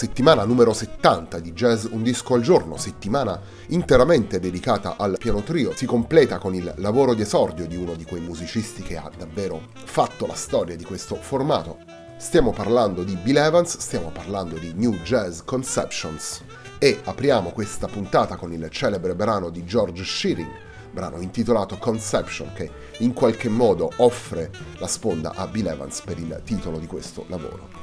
Settimana numero 70 di Jazz Un disco al giorno, settimana interamente dedicata al piano trio, si completa con il lavoro di esordio di uno di quei musicisti che ha davvero fatto la storia di questo formato. Stiamo parlando di Bill Evans, stiamo parlando di New Jazz Conceptions e apriamo questa puntata con il celebre brano di George Shearing, brano intitolato Conception che in qualche modo offre la sponda a Bill Evans per il titolo di questo lavoro.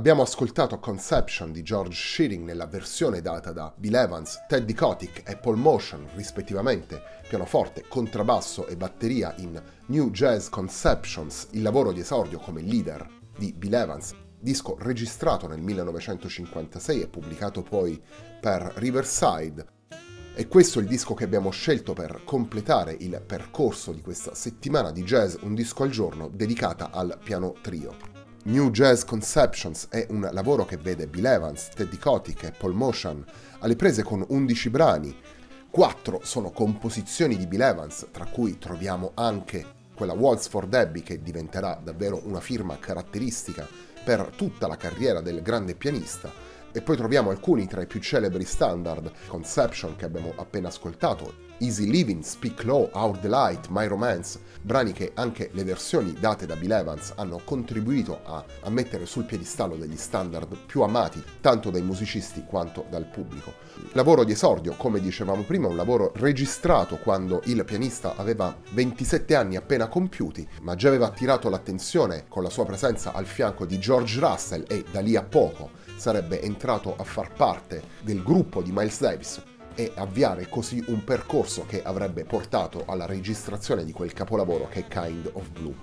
Abbiamo ascoltato Conception di George Shearing nella versione data da Bill Evans, Teddy Kotick e Paul Motion, rispettivamente pianoforte, contrabbasso e batteria in New Jazz Conceptions, il lavoro di esordio come leader di Bill Evans, disco registrato nel 1956 e pubblicato poi per Riverside. E questo è il disco che abbiamo scelto per completare il percorso di questa settimana di jazz Un disco al giorno dedicata al piano trio. New Jazz Conceptions è un lavoro che vede Bill Evans, Teddy Kotick e Paul Motion alle prese con 11 brani. Quattro sono composizioni di Bill Evans, tra cui troviamo anche quella Waltz for Debbie che diventerà davvero una firma caratteristica per tutta la carriera del grande pianista. E poi troviamo alcuni tra i più celebri standard, Conception che abbiamo appena ascoltato, Easy Living, Speak Low, Our Delight, My Romance, brani che anche le versioni date da Bill Evans hanno contribuito a, a mettere sul piedistallo degli standard più amati tanto dai musicisti quanto dal pubblico. Lavoro di esordio, come dicevamo prima, un lavoro registrato quando il pianista aveva 27 anni appena compiuti, ma già aveva attirato l'attenzione con la sua presenza al fianco di George Russell e da lì a poco sarebbe entrato a far parte del gruppo di Miles Davis e avviare così un percorso che avrebbe portato alla registrazione di quel capolavoro che è Kind of Blue.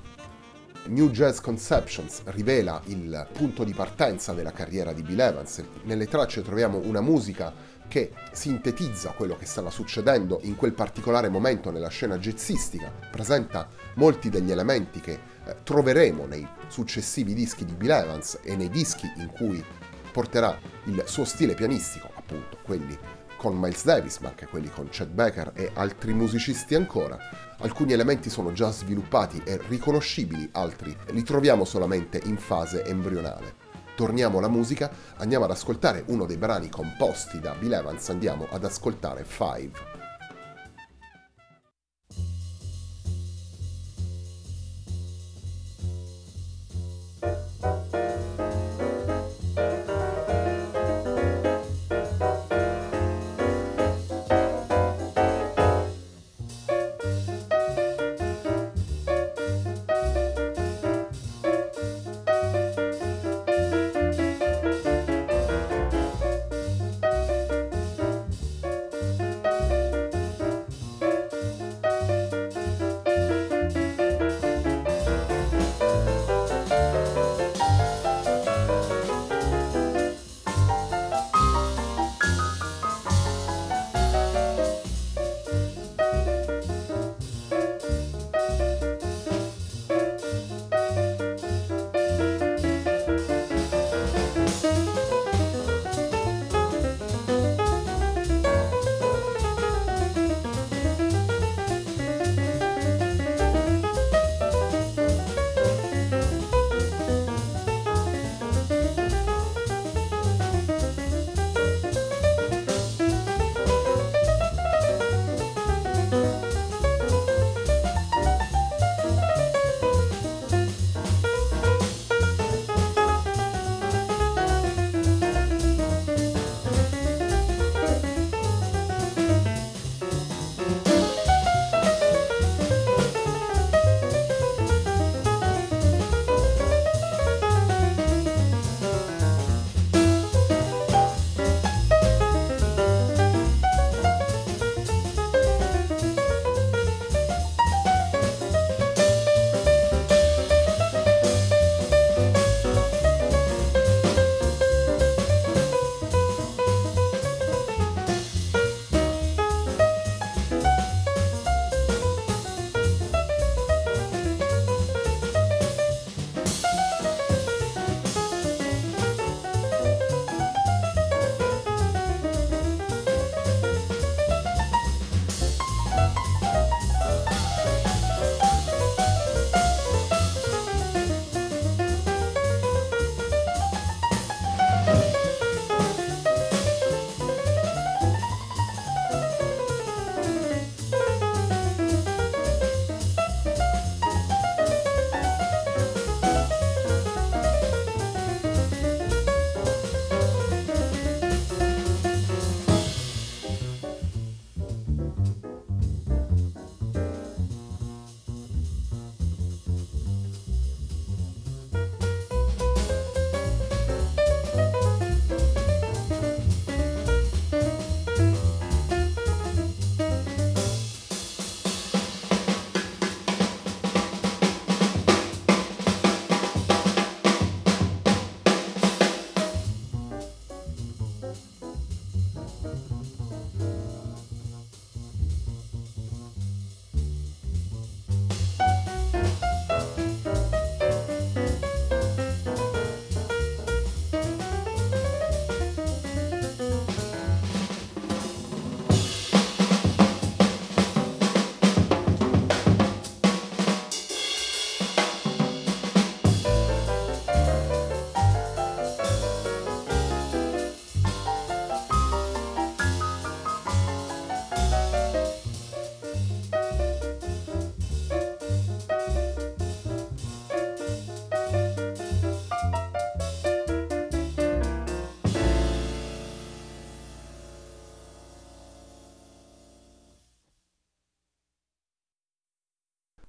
New Jazz Conceptions rivela il punto di partenza della carriera di Bill Evans. Nelle tracce troviamo una musica che sintetizza quello che stava succedendo in quel particolare momento nella scena jazzistica, presenta molti degli elementi che eh, troveremo nei successivi dischi di Bill Evans e nei dischi in cui porterà il suo stile pianistico, appunto quelli con Miles Davis, ma anche quelli con Chet Baker e altri musicisti ancora. Alcuni elementi sono già sviluppati e riconoscibili, altri li troviamo solamente in fase embrionale. Torniamo alla musica, andiamo ad ascoltare uno dei brani composti da Bill Evans, andiamo ad ascoltare Five.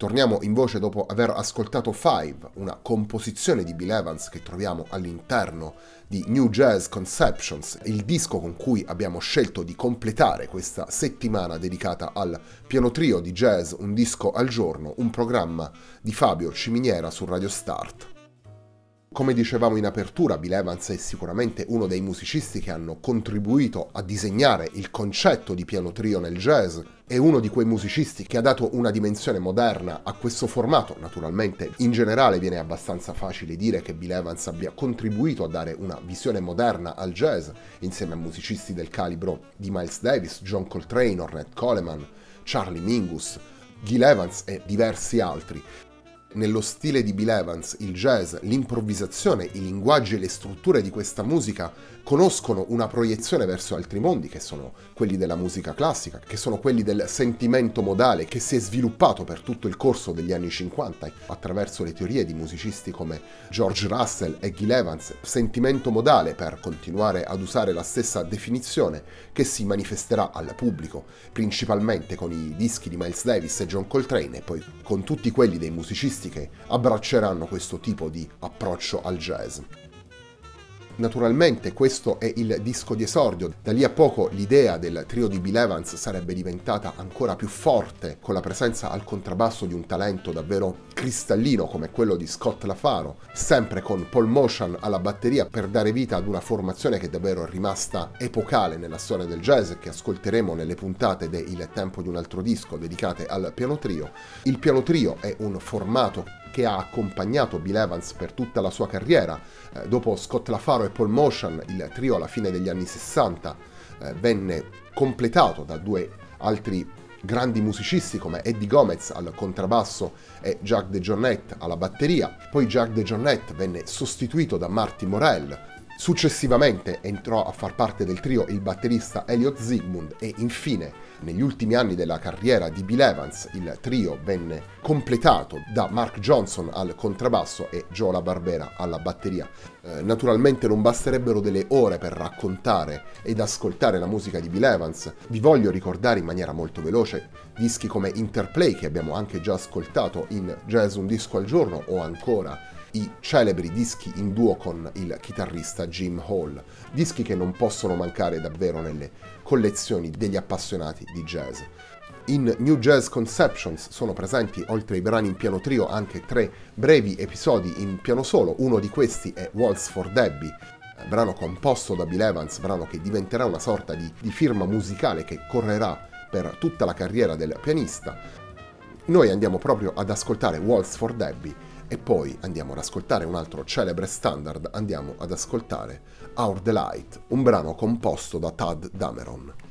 Torniamo in voce dopo aver ascoltato Five, una composizione di Bill Evans che troviamo all'interno di New Jazz Conceptions, il disco con cui abbiamo scelto di completare questa settimana dedicata al piano trio di jazz Un disco al giorno, un programma di Fabio Ciminiera su Radio Start. Come dicevamo in apertura, Bill Evans è sicuramente uno dei musicisti che hanno contribuito a disegnare il concetto di piano trio nel jazz, è uno di quei musicisti che ha dato una dimensione moderna a questo formato. Naturalmente, in generale viene abbastanza facile dire che Bill Evans abbia contribuito a dare una visione moderna al jazz, insieme a musicisti del calibro di Miles Davis, John Coltrane, Ornette Coleman, Charlie Mingus, Gil Evans e diversi altri nello stile di Bill Evans, il jazz, l'improvvisazione, i linguaggi e le strutture di questa musica conoscono una proiezione verso altri mondi, che sono quelli della musica classica, che sono quelli del sentimento modale, che si è sviluppato per tutto il corso degli anni 50 attraverso le teorie di musicisti come George Russell e Gil Evans, sentimento modale per continuare ad usare la stessa definizione che si manifesterà al pubblico, principalmente con i dischi di Miles Davis e John Coltrane e poi con tutti quelli dei musicisti che abbracceranno questo tipo di approccio al jazz. Naturalmente questo è il disco di esordio, da lì a poco l'idea del trio di Bill Evans sarebbe diventata ancora più forte con la presenza al contrabbasso di un talento davvero cristallino come quello di Scott LaFaro, sempre con Paul Motion alla batteria per dare vita ad una formazione che è davvero rimasta epocale nella storia del jazz che ascolteremo nelle puntate de Il tempo di un altro disco dedicate al piano trio. Il piano trio è un formato che ha accompagnato Bill Evans per tutta la sua carriera. Eh, dopo Scott LaFaro e Paul Motion, il trio alla fine degli anni 60 eh, venne completato da due altri grandi musicisti come Eddie Gomez al contrabbasso e Jacques De Jonette alla batteria. Poi Jacques De Jonette venne sostituito da Marty Morell. Successivamente entrò a far parte del trio il batterista Elliot Zygmunt e infine negli ultimi anni della carriera di Bill Evans il trio venne completato da Mark Johnson al contrabbasso e Joe La Barbera alla batteria. Eh, naturalmente non basterebbero delle ore per raccontare ed ascoltare la musica di Bill Evans. Vi voglio ricordare in maniera molto veloce dischi come Interplay che abbiamo anche già ascoltato in Jazz un disco al giorno o ancora i celebri dischi in duo con il chitarrista Jim Hall, dischi che non possono mancare davvero nelle collezioni degli appassionati di jazz. In New Jazz Conceptions sono presenti, oltre ai brani in piano trio, anche tre brevi episodi in piano solo. Uno di questi è Waltz for Debbie, brano composto da Bill Evans, brano che diventerà una sorta di, di firma musicale che correrà per tutta la carriera del pianista. Noi andiamo proprio ad ascoltare Waltz for Debbie e poi andiamo ad ascoltare un altro celebre standard, andiamo ad ascoltare Our Delight, un brano composto da Tad Dameron.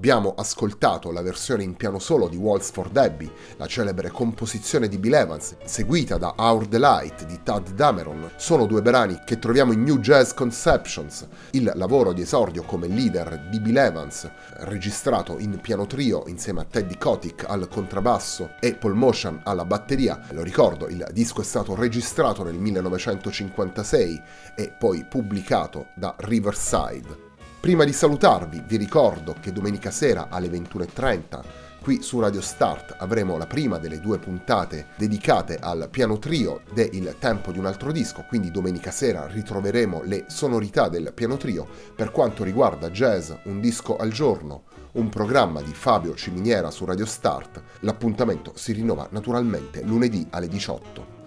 Abbiamo ascoltato la versione in piano solo di Waltz for Debbie, la celebre composizione di Bill Evans, seguita da Our Delight di Tad Dameron. Sono due brani che troviamo in New Jazz Conceptions, il lavoro di esordio come leader di Bill Evans, registrato in piano trio insieme a Teddy Kotick al contrabbasso e Paul Motion alla batteria. Lo ricordo, il disco è stato registrato nel 1956 e poi pubblicato da Riverside. Prima di salutarvi vi ricordo che domenica sera alle 21.30 qui su Radio Start avremo la prima delle due puntate dedicate al piano trio de Il tempo di un altro disco, quindi domenica sera ritroveremo le sonorità del piano trio per quanto riguarda jazz, un disco al giorno, un programma di Fabio Ciminiera su Radio Start. L'appuntamento si rinnova naturalmente lunedì alle 18.